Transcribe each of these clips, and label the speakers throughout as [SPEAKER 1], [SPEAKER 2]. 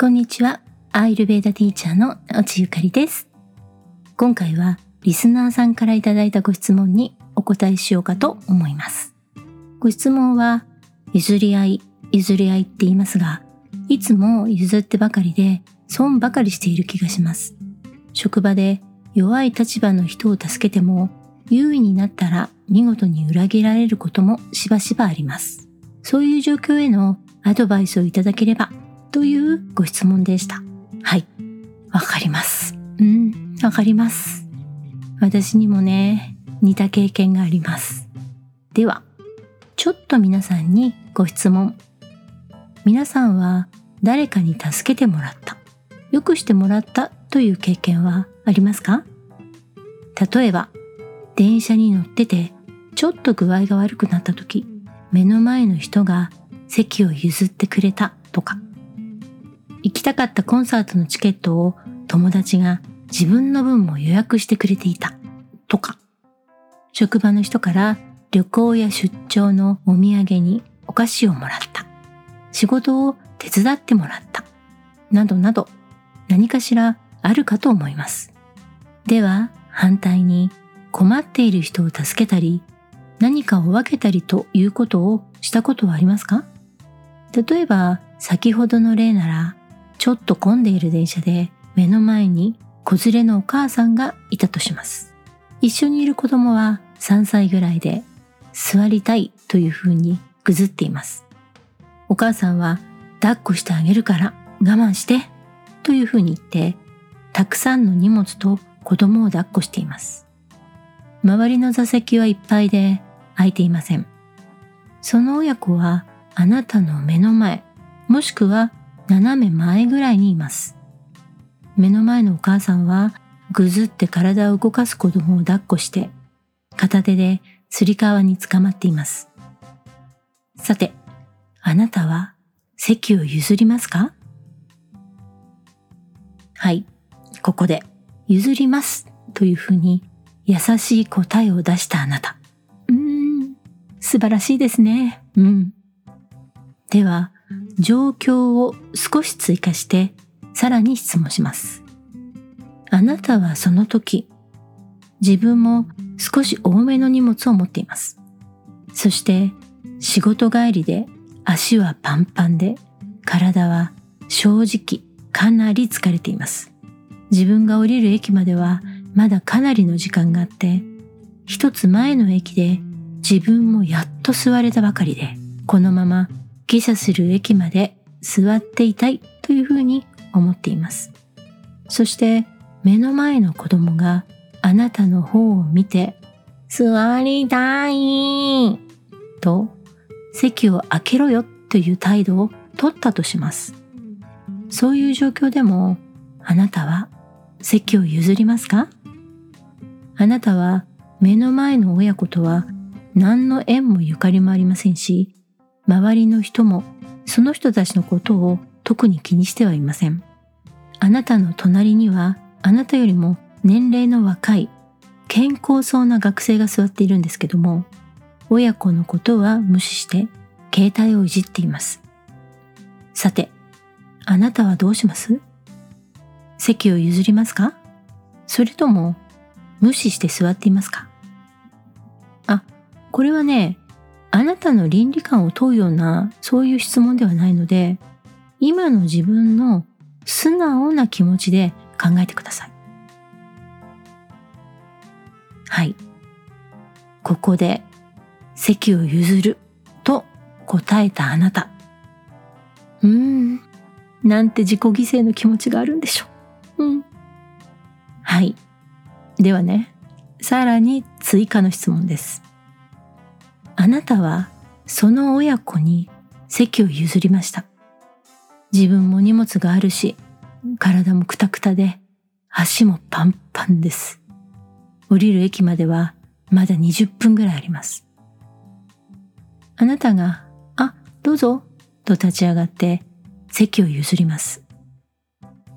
[SPEAKER 1] こんにちは。アイルベーダティーチャーの内ゆかりです。今回はリスナーさんからいただいたご質問にお答えしようかと思います。ご質問は、譲り合い、譲り合いって言いますが、いつも譲ってばかりで損ばかりしている気がします。職場で弱い立場の人を助けても優位になったら見事に裏切られることもしばしばあります。そういう状況へのアドバイスをいただければというご質問でした。はい。わかります。うん、わかります。私にもね、似た経験があります。では、ちょっと皆さんにご質問。皆さんは誰かに助けてもらった、良くしてもらったという経験はありますか？例えば、電車に乗ってて、ちょっと具合が悪くなった時、目の前の人が席を譲ってくれたとか、行きたかったコンサートのチケットを友達が自分の分も予約してくれていたとか、職場の人から旅行や出張のお土産にお菓子をもらった。仕事を手伝ってもらった。などなど何かしらあるかと思います。では反対に困っている人を助けたり何かを分けたりということをしたことはありますか？例えば先ほどの例ならちょっと混んでいる電車で目の前に子連れのお母さんがいたとします。一緒にいる子供は3歳ぐらいで座りたいというふうにぐずっています。お母さんは抱っこしてあげるから我慢してというふうに言ってたくさんの荷物と子供を抱っこしています。周りの座席はいっぱいで空いていません。その親子はあなたの目の前もしくは斜め前ぐらいにいます。目の前のお母さんはぐずって体を動かす子供を抱っこして片手でつり革につかまっています。さて、あなたは席を譲りますか？はい、ここで譲りますというふうに優しい答えを出したあなた。うーん、素晴らしいですね。うん。では、状況を少し追加してさらに質問します。あなたはその時、自分も少し多めの荷物を持っています。そして仕事帰りで足はパンパンで体は正直かなり疲れています。自分が降りる駅まではまだかなりの時間があって、一つ前の駅で自分もやっと座れたばかりで、このまま下車する駅まで座っていたいというふうに思っています。そして目の前の子供があなたの方を見て座りたいと席を開けろよという態度を取ったとします。そういう状況でもあなたは席を譲りますか？あなたは目の前の親子とは何の縁もゆかりもありませんし、周りの人もその人たちのことを特に気にしてはいません。あなたの隣にはあなたよりも年齢の若い健康そうな学生が座っているんですけども、親子のことは無視して携帯をいじっています。さて、あなたはどうします？席を譲りますか？それとも無視して座っていますか？あ、これはね、あなたの倫理観を問うようなそういう質問ではないので、今の自分の素直な気持ちで考えてください。はい。ここで席を譲ると答えたあなた。うーん、なんて自己犠牲の気持ちがあるんでしょう。うん。はい。ではね、さらに追加の質問です。あなたはその親子に席を譲りました。自分も荷物があるし、体もくたくたで、足もパンパンです。降りる駅まではまだ20分ぐらいあります。あなたが、あ、どうぞ、と立ち上がって席を譲ります。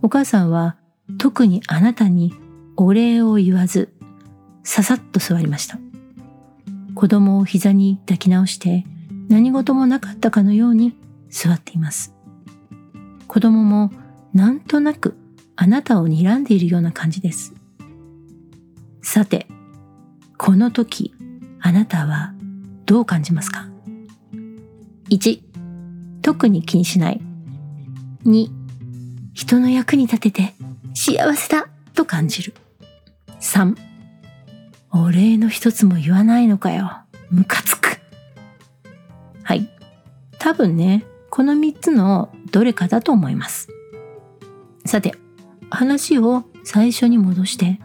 [SPEAKER 1] お母さんは特にあなたにお礼を言わず、ささっと座りました。子供を膝に抱き直して何事もなかったかのように座っています。子供もなんとなくあなたを睨んでいるような感じです。さて、この時、あなたはどう感じますか ?1、特に気にしない。2、人の役に立てて幸せだと感じる。3、お礼の一つも言わないのかよ。ムカつく。はい。多分ね、この3つのどれかだと思います。さて、話を最初に戻して、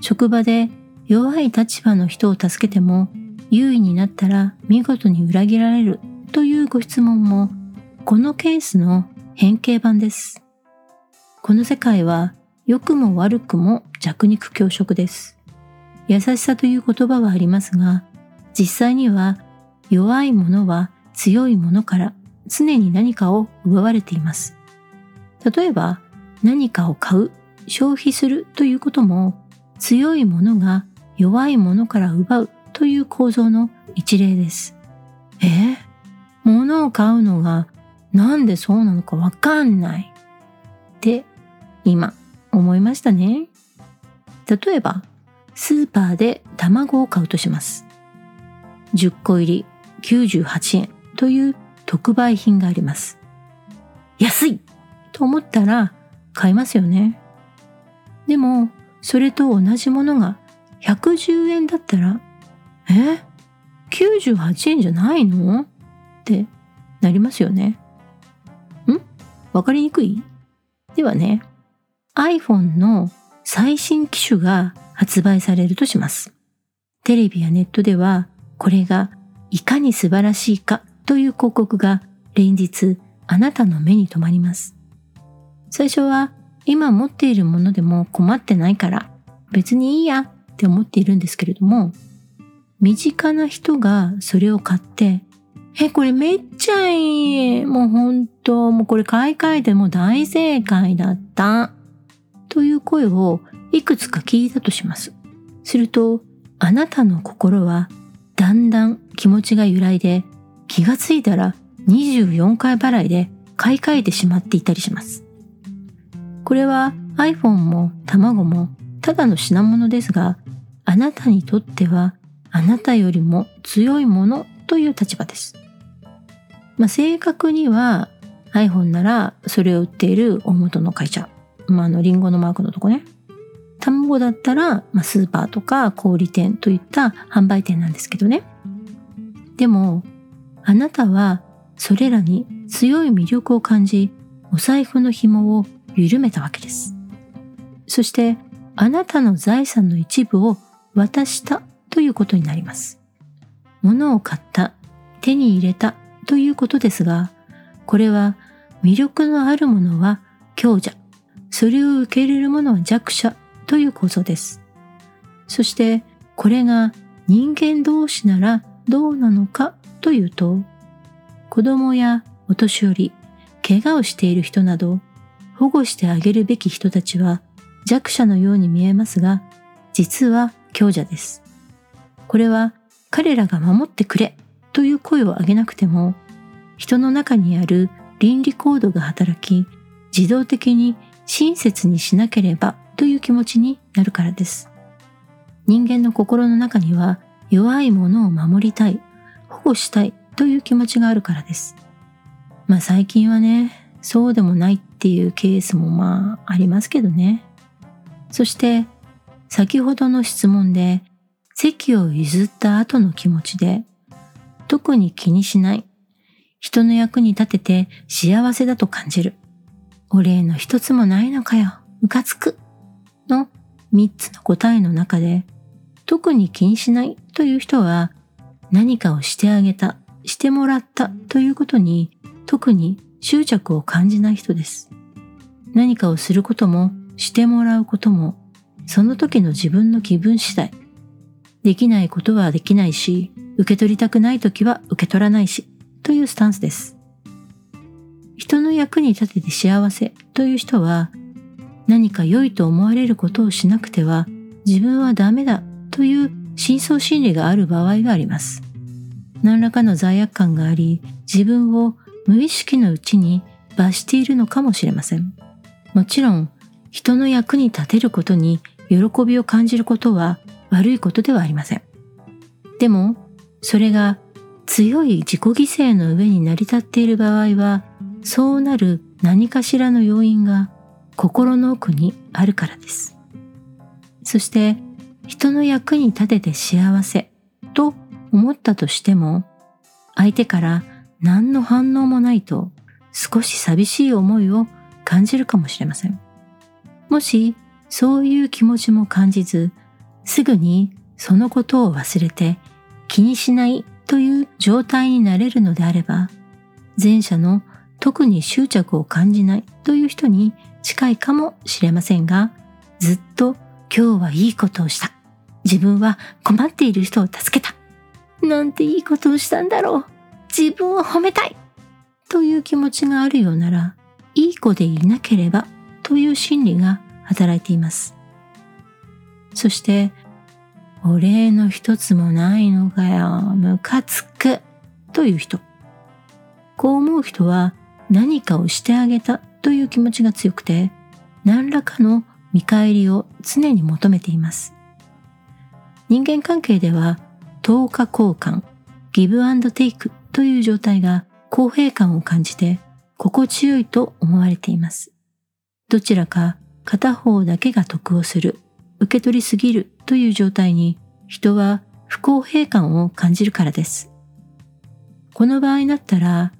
[SPEAKER 1] 職場で弱い立場の人を助けても優位になったら見事に裏切られるというご質問もこのケースの変形版です。この世界は良くも悪くも弱肉強食です。優しさという言葉はありますが、実際には弱い者は強い者から常に何かを奪われています。例えば何かを買う、消費するということも強い者が弱い者から奪うという構造の一例です。え？ー、物を買うのがなんでそうなのかわかんないって今思いましたね。例えばスーパーで卵を買うとします。10個入り98円という特売品があります。安いと思ったら買いますよね。でも、それと同じものが110円だったら、え ?98 円じゃないの?ってなりますよね。ん?わかりにくい?ではね、iPhone の最新機種が発売されるとします。テレビやネットではこれがいかに素晴らしいかという広告が連日あなたの目に留まります。最初は今持っているものでも困ってないから別にいいやって思っているんですけれども身近な人がそれを買ってえ、これめっちゃいい。もう本当、もうこれ買い替えても大正解だった。声をいくつか聞いたとします。すると、あなたの心はだんだん気持ちが揺らいで、気がついたら24回払いで買い替えてしまっていたりします。これは iPhone も卵もただの品物ですが、あなたにとってはあなたよりも強いものという立場です。まあ、正確には iPhone ならそれを売っている大元の会社、まあ、あのリンゴのマークのとこね。卵だったら、まあ、スーパーとか小売店といった販売店なんですけどね。でも、あなたはそれらに強い魅力を感じ、お財布の紐を緩めたわけです。そして、あなたの財産の一部を渡したということになります。物を買った、手に入れたということですが、これは魅力のあるものは強者、それを受け入れるものは弱者という構造です。そしてこれが人間同士ならどうなのかというと、子供やお年寄り、怪我をしている人など、保護してあげるべき人たちは弱者のように見えますが、実は強者です。これは彼らが守ってくれという声を上げなくても、人の中にある倫理コードが働き、自動的に親切にしなければという気持ちになるからです。人間の心の中には弱いものを守りたい、保護したいという気持ちがあるからです。まあ最近はね、そうでもないっていうケースもまあありますけどね。そして先ほどの質問で席を譲った後の気持ちで特に気にしない。人の役に立てて幸せだと感じる。お礼の一つもないのかよ。ムカつく。の三つの答えの中で、特に気にしないという人は何かをしてあげた、してもらったということに特に執着を感じない人です。何かをすることもしてもらうこともその時の自分の気分次第。できないことはできないし、受け取りたくない時は受け取らないし、というスタンスです。人の役に立てて幸せという人は、何か良いと思われることをしなくては自分はダメだという深層心理がある場合があります。何らかの罪悪感があり、自分を無意識のうちに罰しているのかもしれません。もちろん人の役に立てることに喜びを感じることは悪いことではありません。でも、それが強い自己犠牲の上に成り立っている場合は、そうなる何かしらの要因が心の奥にあるからです。そして人の役に立てて幸せと思ったとしても相手から何の反応もないと少し寂しい思いを感じるかもしれません。もしそういう気持ちも感じずすぐにそのことを忘れて気にしないという状態になれるのであれば前者の特に執着を感じないという人に近いかもしれませんが、ずっと今日はいいことをした。自分は困っている人を助けた。なんていいことをしたんだろう。自分を褒めたい。という気持ちがあるようなら、いい子でいなければという心理が働いています。そして、お礼の一つもないのかよ、ムカつく、という人。こう思う人は何かをしてあげたという気持ちが強くて、何らかの見返りを常に求めています。人間関係では、等価交換、ギブアンドテイクという状態が公平感を感じて心地よいと思われています。どちらか片方だけが得をする、受け取りすぎるという状態に人は不公平感を感じるからです。この場合だったら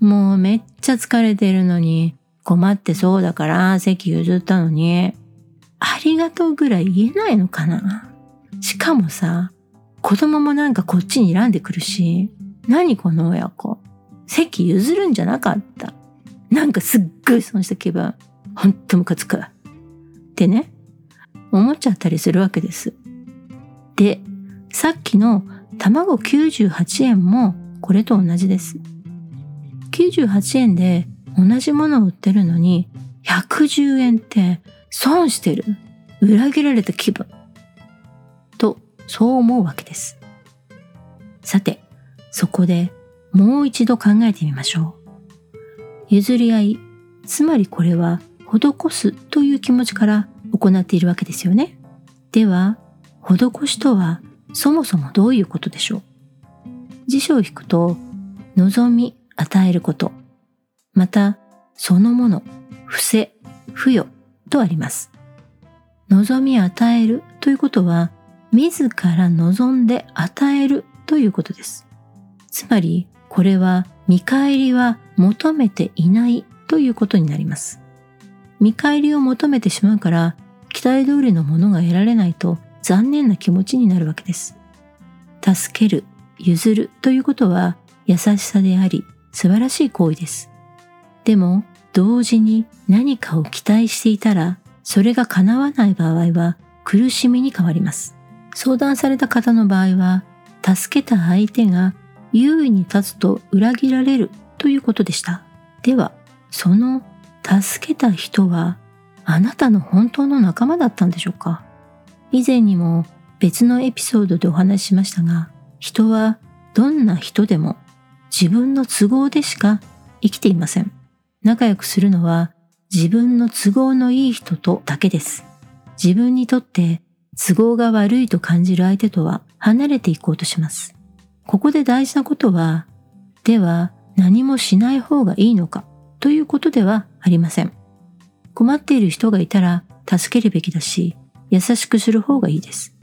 [SPEAKER 1] もうめっちゃ疲れてるのに、困ってそうだから席譲ったのに、ありがとうぐらい言えないのかなしかもさ、子供もなんかこっちに選んでくるし、何この親子。席譲るんじゃなかった。なんかすっごい損した気分。ほんとムカつく。ってね、思っちゃったりするわけです。で、さっきの卵98円もこれと同じです。98円で同じものを売ってるのに110円って損してる。裏切られた気分。と、そう思うわけです。さて、そこでもう一度考えてみましょう。譲り合い、つまりこれは施すという気持ちから行っているわけですよね。では、施しとはそもそもどういうことでしょう辞書を引くと、望み、与えること、また、そのもの、伏せ、付与とあります。望み与えるということは、自ら望んで与えるということです。つまり、これは見返りは求めていないということになります。見返りを求めてしまうから、期待通りのものが得られないと残念な気持ちになるわけです。助ける、譲るということは優しさであり、素晴らしい行為です。でも、同時に何かを期待していたら、それが叶わない場合は苦しみに変わります。相談された方の場合は、助けた相手が優位に立つと裏切られるということでした。では、その助けた人はあなたの本当の仲間だったんでしょうか？以前にも別のエピソードでお話ししましたが、人はどんな人でも自分の都合でしか生きていません。仲良くするのは自分の都合のいい人とだけです。自分にとって都合が悪いと感じる相手とは離れていこうとします。ここで大事なことは、では何もしない方がいいのかということではありません。困っている人がいたら助けるべきだし、優しくする方がいいです。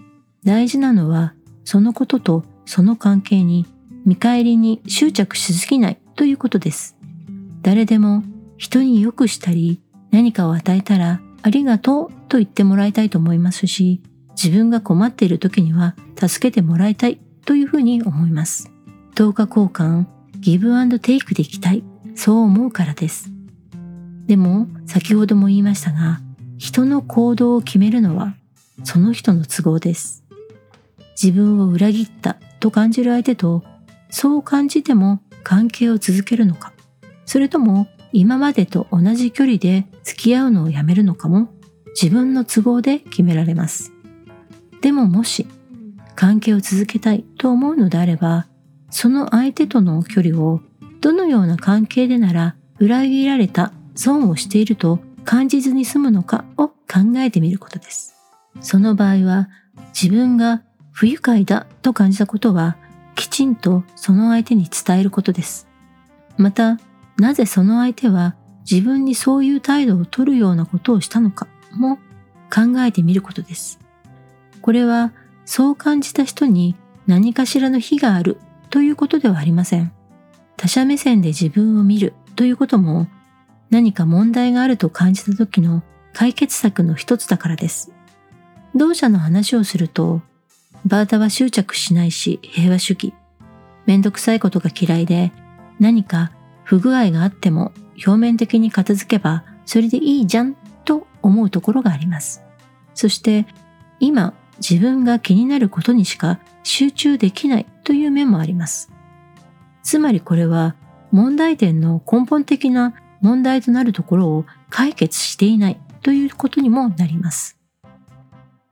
[SPEAKER 1] 大事なのは、そのこととその関係に見返りに執着しすぎないということです。誰でも人に良くしたり何かを与えたらありがとうと言ってもらいたいと思いますし、自分が困っている時には助けてもらいたいというふうに思います。等価交換、ギブアンドテイクでいきたい、そう思うからです。でも、先ほども言いましたが、人の行動を決めるのはその人の都合です。自分を裏切ったと感じる相手とそう感じても関係を続けるのか、それとも今までと同じ距離で付き合うのをやめるのかも自分の都合で決められます。でももし関係を続けたいと思うのであれば、その相手との距離をどのような関係でなら裏切られた損をしていると感じずに済むのかを考えてみることです。その場合は自分が不愉快だと感じたことはきちんとその相手に伝えることです。また、なぜその相手は自分にそういう態度を取るようなことをしたのかも考えてみることです。これはそう感じた人に何かしらの非があるということではありません。他者目線で自分を見るということも何か問題があると感じた時の解決策の一つだからです。同社の話をするとバータは執着しないし平和主義。めんどくさいことが嫌いで何か不具合があっても表面的に片付けばそれでいいじゃんと思うところがあります。そして今自分が気になることにしか集中できないという面もあります。つまりこれは問題点の根本的な問題となるところを解決していないということにもなります。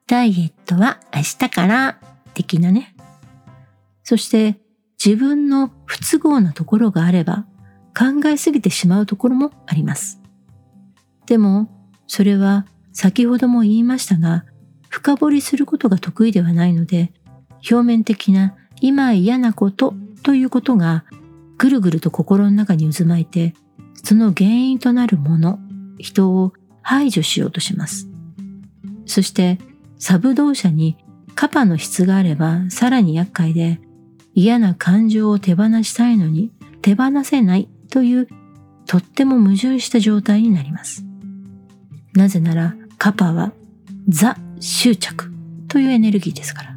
[SPEAKER 1] ダイエットは明日から的なね。そして自分の不都合なところがあれば考えすぎてしまうところもあります。でもそれは先ほども言いましたが深掘りすることが得意ではないので表面的な今嫌なことということがぐるぐると心の中に渦巻いてその原因となるもの、人を排除しようとします。そしてサブ動車にカパの質があればさらに厄介で嫌な感情を手放したいのに手放せないというとっても矛盾した状態になります。なぜならカパはザ執着というエネルギーですから。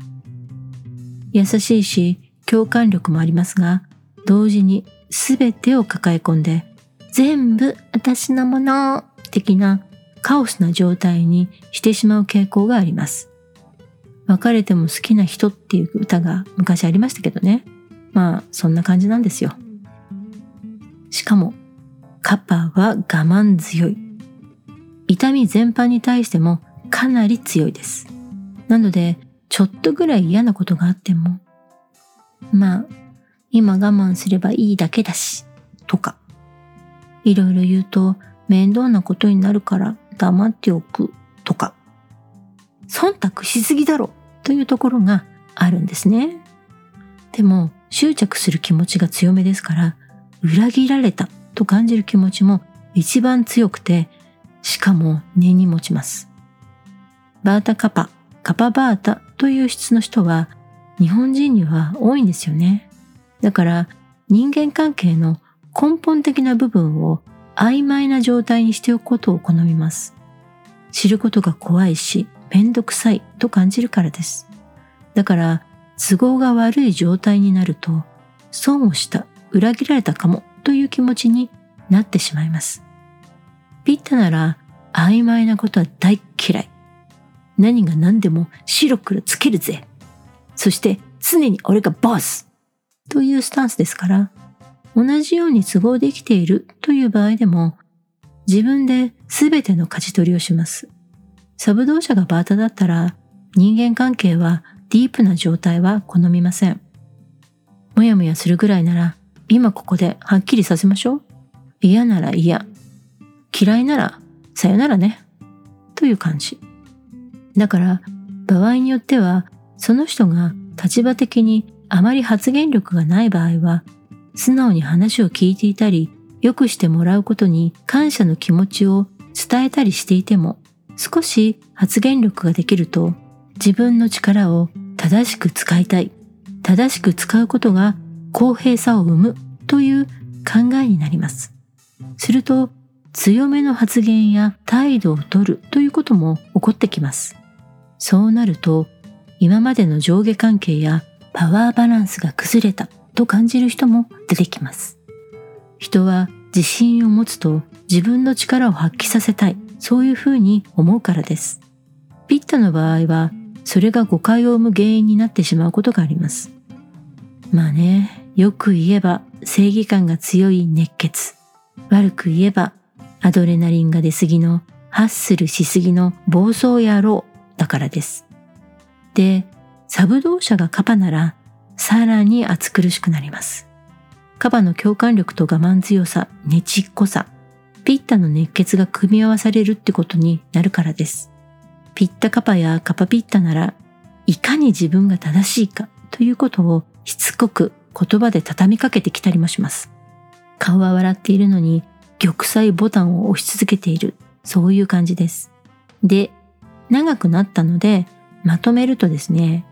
[SPEAKER 1] 優しいし共感力もありますが同時に全てを抱え込んで全部私のもの的なカオスな状態にしてしまう傾向があります。別れても好きな人っていう歌が昔ありましたけどね。まあ、そんな感じなんですよ。しかも、カッパーは我慢強い。痛み全般に対してもかなり強いです。なので、ちょっとぐらい嫌なことがあっても、まあ、今我慢すればいいだけだし、とか、いろいろ言うと面倒なことになるから黙っておくとか、忖度しすぎだろというところがあるんですね。でも執着する気持ちが強めですから、裏切られたと感じる気持ちも一番強くて、しかも根に持ちます。バータカパ、カパバータという質の人は日本人には多いんですよね。だから人間関係の根本的な部分を曖昧な状態にしておくことを好みます。知ることが怖いし、めんどくさいと感じるからです。だから、都合が悪い状態になると、損をした、裏切られたかもという気持ちになってしまいます。ピッタなら、曖昧なことは大嫌い。何が何でも白黒つけるぜ。そして常に俺がボスというスタンスですから、同じように都合できているという場合でも、自分で全ての舵取りをします。サブ動車がバータだったら、人間関係はディープな状態は好みません。もやもやするぐらいなら、今ここではっきりさせましょう。嫌なら嫌。嫌いなら、さよならね。という感じ。だから、場合によっては、その人が立場的にあまり発言力がない場合は、素直に話を聞いていたり、良くしてもらうことに感謝の気持ちを伝えたりしていても、少し発言力ができると、自分の力を正しく使いたい、正しく使うことが公平さを生むという考えになります。すると、強めの発言や態度をとるということも起こってきます。そうなると、今までの上下関係やパワーバランスが崩れたと感じる人も出てきます。人は自信を持つと自分の力を発揮させたい、そういうふうに思うからです。ピッタの場合は、それが誤解を生む原因になってしまうことがあります。まあね、よく言えば正義感が強い熱血。悪く言えばアドレナリンが出すぎのハッスルしすぎの暴走野郎だからです。で、サブ動車がカパならさらに暑苦しくなります。カバの共感力と我慢強さ、ねちっこさ、ピッタの熱血が組み合わされるってことになるからです。ピッタカパやカパピッタなら、いかに自分が正しいかということをしつこく言葉で畳みかけてきたりもします。顔は笑っているのに玉砕ボタンを押し続けている、そういう感じです。で、長くなったので、まとめるとですね、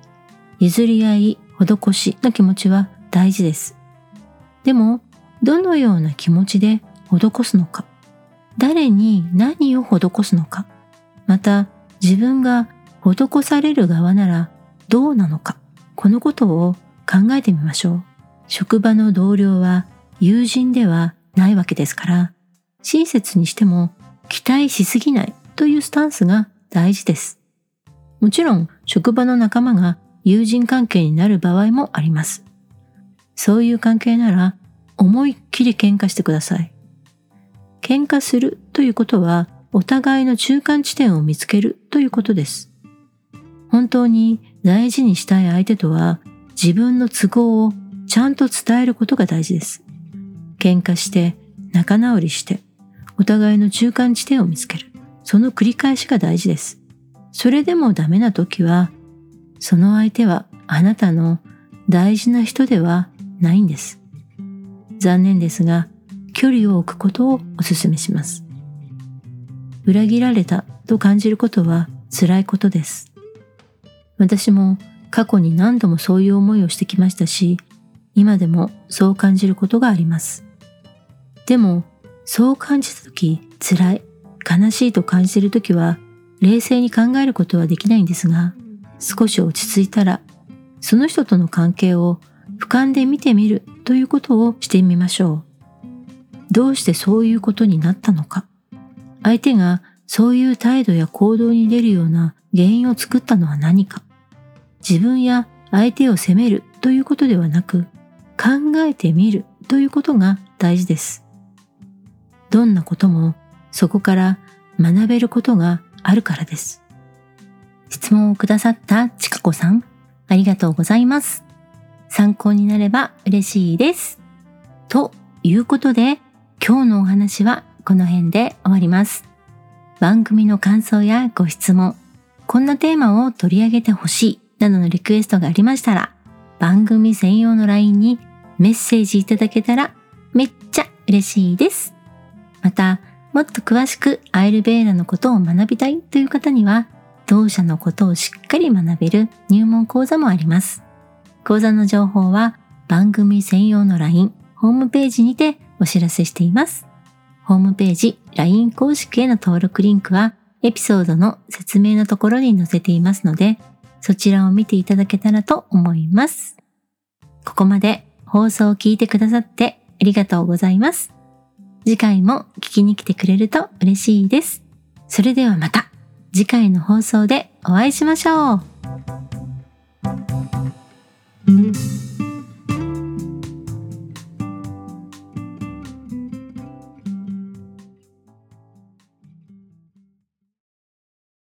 [SPEAKER 1] 譲り合い、施しの気持ちは大事です。でも、どのような気持ちで施すのか、誰に何を施すのか、また自分が施される側ならどうなのか、このことを考えてみましょう。職場の同僚は友人ではないわけですから、親切にしても期待しすぎないというスタンスが大事です。もちろん職場の仲間が友人関係になる場合もあります。そういう関係なら思いっきり喧嘩してください。喧嘩するということはお互いの中間地点を見つけるということです。本当に大事にしたい相手とは自分の都合をちゃんと伝えることが大事です。喧嘩して仲直りしてお互いの中間地点を見つける。その繰り返しが大事です。それでもダメな時はその相手はあなたの大事な人ではないんです。残念ですが距離を置くことをお勧めします。裏切られたと感じることは辛いことです。私も過去に何度もそういう思いをしてきましたし、今でもそう感じることがあります。でも、そう感じた時、辛い、悲しいと感じている時は、冷静に考えることはできないんですが、少し落ち着いたら、その人との関係を俯瞰で見てみるということをしてみましょう。どうしてそういうことになったのか。相手がそういう態度や行動に出るような原因を作ったのは何か。自分や相手を責めるということではなく、考えてみるということが大事です。どんなこともそこから学べることがあるからです。質問をくださったちかこさん、ありがとうございます。参考になれば嬉しいです。ということで、今日のお話はこの辺で終わります。番組の感想やご質問、こんなテーマを取り上げてほしいなどのリクエストがありましたら、番組専用の LINE にメッセージいただけたらめっちゃ嬉しいです。また、もっと詳しくアイルベーラのことを学びたいという方には、同社のことをしっかり学べる入門講座もあります。講座の情報は番組専用の LINE、ホームページにてお知らせしています。ホームページ LINE 公式への登録リンクはエピソードの説明のところに載せていますので、そちらを見ていただけたらと思います。ここまで放送を聞いてくださってありがとうございます。次回も聞きに来てくれると嬉しいです。それではまた次回の放送でお会いしましょう。